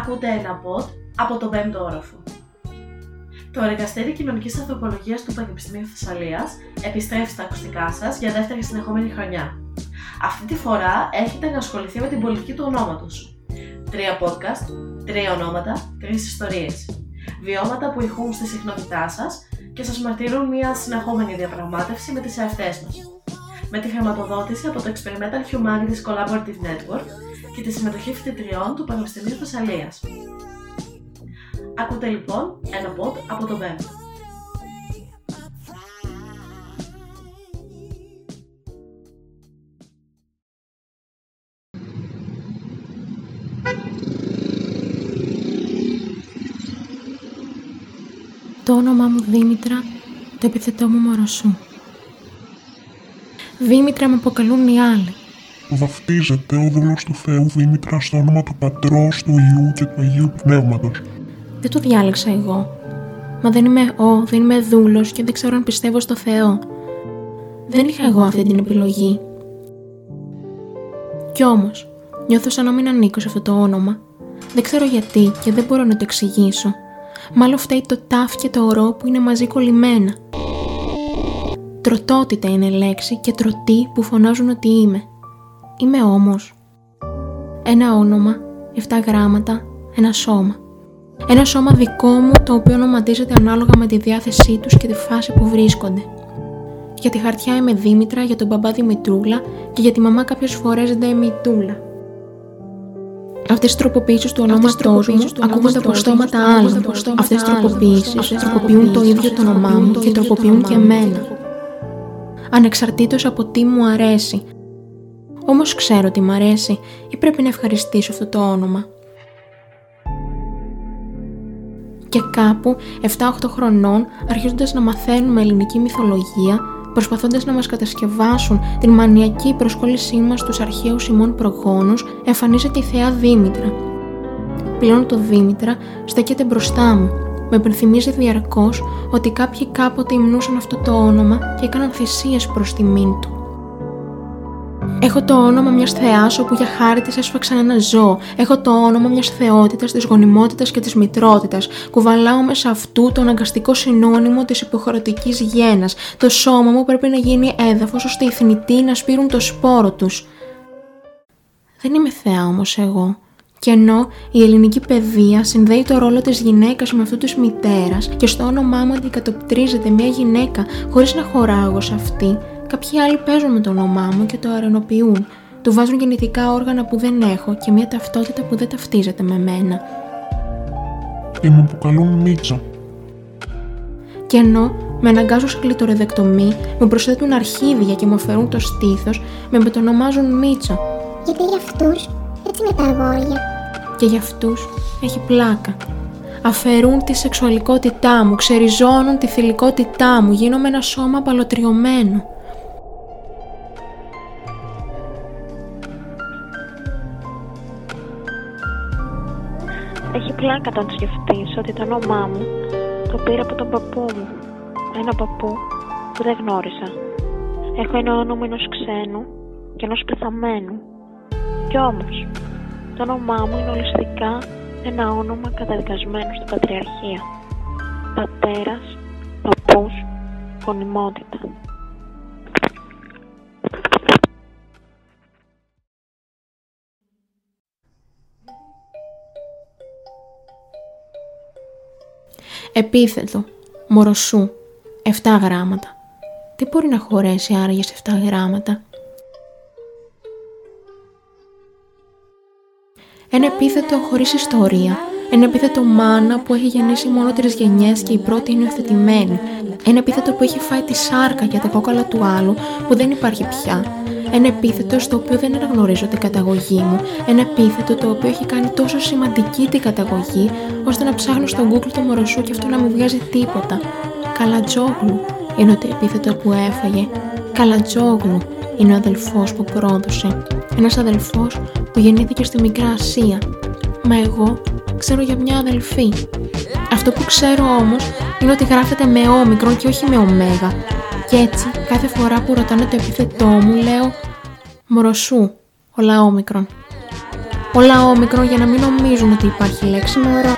Ακούτε ένα pod από τον 5ο όροφο. Το Εργαστήρι Κοινωνικής Ανθρωπολογίας του Πανεπιστημίου Θεσσαλίας επιστρέφει στα ακουστικά σας για δεύτερη συνεχόμενη χρονιά. Αυτή τη φορά έχετε να ασχοληθεί με την πολιτική του ονόματος. Τρία podcast, τρία ονόματα, τρεις ιστορίες. Βιώματα που ηχούν στη συχνότητά σας και σας μαρτυρούν μια συνεχόμενη διαπραγμάτευση με τις εαυτές μας. Με τη χρηματοδότηση από το Experimental Humanities Collaborative Network και τη συμμετοχή φοιτητριών του Πανεπιστημίου Θεσσαλίας. Ακούτε λοιπόν ένα pod από το Βέμπ. Το όνομά μου Δήμητρα, το επιθετό μου Μωροσού. Δήμητρα με αποκαλούν οι άλλοι. Βαφτίζεται ο δούλος του Θεού Δήμητρα στο όνομα του Πατρός, του Ιού και του Αγίου Πνεύματος. Δεν το διάλεξα εγώ. Μα δεν είμαι ο, δεν είμαι δούλος και δεν ξέρω αν πιστεύω στο Θεό. Δεν είχα εγώ αυτή την επιλογή. Κι όμως, νιώθω σαν να μην ανήκω σε αυτό το όνομα. Δεν ξέρω γιατί και δεν μπορώ να το εξηγήσω. Μάλλον φταίει το τάφ και το ορό που είναι μαζί κολλημένα. Τροτότητα είναι λέξη και τρωτή που φωνάζουν ότι είμαι. Είμαι όμως. Ένα όνομα, 7 γράμματα, ένα σώμα. Ένα σώμα δικό μου το οποίο ονοματίζεται ανάλογα με τη διάθεσή τους και τη φάση που βρίσκονται. Για τη χαρτιά είμαι Δήμητρα, για τον μπαμπά Δημητρούλα και για τη μαμά κάποιες φορές Δεμητούλα. Αυτές τις τροποποιήσεις του ονόματός μου ακούγονται από στόματα άλλων. Αυτές τις τροποποιήσεις τροποποιούν το ίδιο το όνομά μου και τροποποιούν και εμένα. Ανεξαρτήτως από τι μου αρέσει. Όμως ξέρω τι μου αρέσει ή πρέπει να ευχαριστήσω αυτό το όνομα. Και κάπου 7-8 χρονών, αρχίζοντας να μαθαίνουμε ελληνική μυθολογία, προσπαθώντας να μας κατασκευάσουν την μανιακή προσκόλλησή μας στους αρχαίους ημών προγόνους, εμφανίζεται η θεά Δήμητρα. Πλέον το Δήμητρα στέκεται μπροστά μου. Με υπενθυμίζει διαρκώς ότι κάποιοι κάποτε υμνούσαν αυτό το όνομα και έκαναν θυσίες προς τιμήν του. Έχω το όνομα μιας θεάς όπου για χάρη της έσφαξαν ένα ζώο. Έχω το όνομα μιας θεότητας της γονιμότητας και της μητρότητας. Κουβαλάω μέσα αυτού το αναγκαστικό συνώνυμο της υποχρεωτικής γέννα. Το σώμα μου πρέπει να γίνει έδαφος ώστε οι θνητοί να σπείρουν το σπόρο τους. Δεν είμαι θεά όμως εγώ. Και ενώ η ελληνική παιδεία συνδέει το ρόλο της γυναίκας με αυτού της μητέρας και στο όνομά μου αντικατοπτρίζεται μια γυναίκα χωρίς να χωράω σε αυτή, Κάποιοι άλλοι παίζουν με το όνομά μου και το αρενοποιούν. Του βάζουν γεννητικά όργανα που δεν έχω και μια ταυτότητα που δεν ταυτίζεται με μένα. Και με αποκαλούν Μίτσα. Και ενώ με αναγκάζουν σε κλειτορεδεκτομή, με προσθέτουν αρχίδια και μου αφαιρούν το στήθος, με μετονομάζουν Μίτσο. Γιατί για αυτούς έτσι με τα αγόρια. Και για αυτούς έχει πλάκα. Αφαιρούν τη σεξουαλικότητά μου, ξεριζώνουν τη θηλυκότητά μου, γίνομαι ένα σώμα παλωτριωμένο. Έχει πλάκα όταν σκεφτείς ότι το όνομά μου το πήρα από τον παππού μου. Ένα παππού που δεν γνώρισα. Έχω ένα όνομα ενός ξένου και ενός πεθαμένου. Κι όμως, το όνομά μου είναι ολιστικά ένα όνομα καταδικασμένο στην Πατριαρχία. Πατέρας, παππούς, γονιμότητα. Επίθετο. Μοροσού. 7 γράμματα. Τι μπορεί να χωρέσει άραγε σε 7 γράμματα; Ένα επίθετο χωρίς ιστορία. Ένα επίθετο μάνα που έχει γεννήσει μόνο τρεις γενιές και η πρώτη είναι υιοθετημένη. Ένα επίθετο που έχει φάει τη σάρκα για τα κόκαλα του άλλου που δεν υπάρχει πια. Ένα επίθετο στο οποίο δεν αναγνωρίζω την καταγωγή μου. Ένα επίθετο το οποίο έχει κάνει τόσο σημαντική την καταγωγή, ώστε να ψάχνω στο Google το μωροσού και αυτό να μην βγάζει τίποτα. Καλατζόγλου είναι το επίθετο που έφαγε. Καλατζόγλου είναι ο αδελφός που πρόδωσε. Ένας αδελφός που γεννήθηκε στη Μικρά Ασία. Μα εγώ ξέρω για μια αδελφή. Αυτό που ξέρω όμως είναι ότι γράφεται με όμικρον και όχι με ωμέγα. Και έτσι κάθε φορά που ρωτάνε το επίθετό μου λέω «Μωροσού, ο λαόμικρον». Όλα όμικρο για να μην νομίζουν ότι υπάρχει λέξη Μωρό.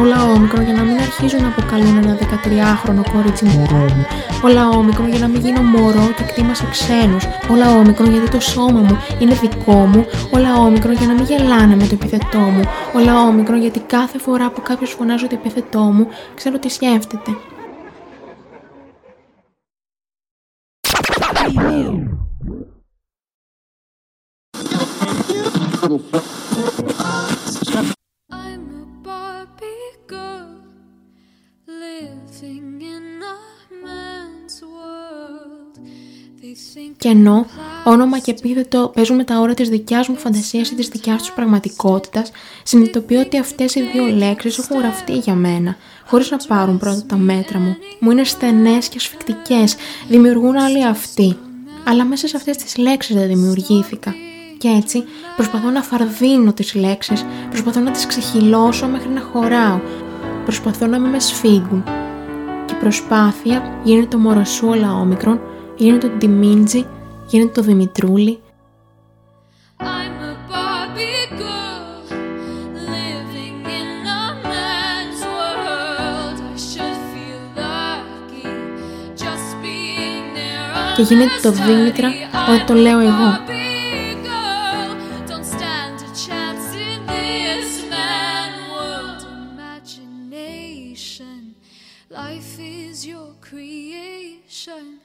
Όλα όμικρο για να μην αρχίζουν να αποκαλούν ένα 13χρονο κορίτσι μωρό μου. Όλα όμικρο για να μην γίνω μωρό και κτήμα σε ξένου. Όλα όμικρο γιατί το σώμα μου είναι δικό μου. Όλα όμικρο για να μην γελάνε με το επιθετό μου. Όλα όμικρο γιατί κάθε φορά που κάποιος φωνάζει το επιθετό μου, ξέρω τι σκέφτεται. Και ενώ όνομα και επίθετο παίζουν με τα ώρα της δικιάς μου φαντασίας ή της δικιάς τους πραγματικότητας, συνειδητοποιώ ότι αυτές οι δύο λέξεις έχουν γραφτεί για μένα, χωρίς να πάρουν πρώτα τα μέτρα μου. Μου είναι στενές και ασφικτικές, δημιουργούν άλλοι αυτοί. Αλλά μέσα σε αυτές τις λέξεις δεν δημιουργήθηκα. Και έτσι προσπαθώ να φαρδίνω τις λέξεις, προσπαθώ να τις ξεχυλώσω μέχρι να χωράω, προσπαθώ να μην με σφίγγουν. Και η προσπάθεια γίνεται το μωροσούλα όμικρον, γίνεται το Ντιμίντζι, γίνεται το Δημητρούλη, I'm a Barbie girl living in a man's world. I should feel lucky just being there. και γίνεται το Δήμητρα όταν το λέω εγώ. In this man world. Imagination, life is your creation.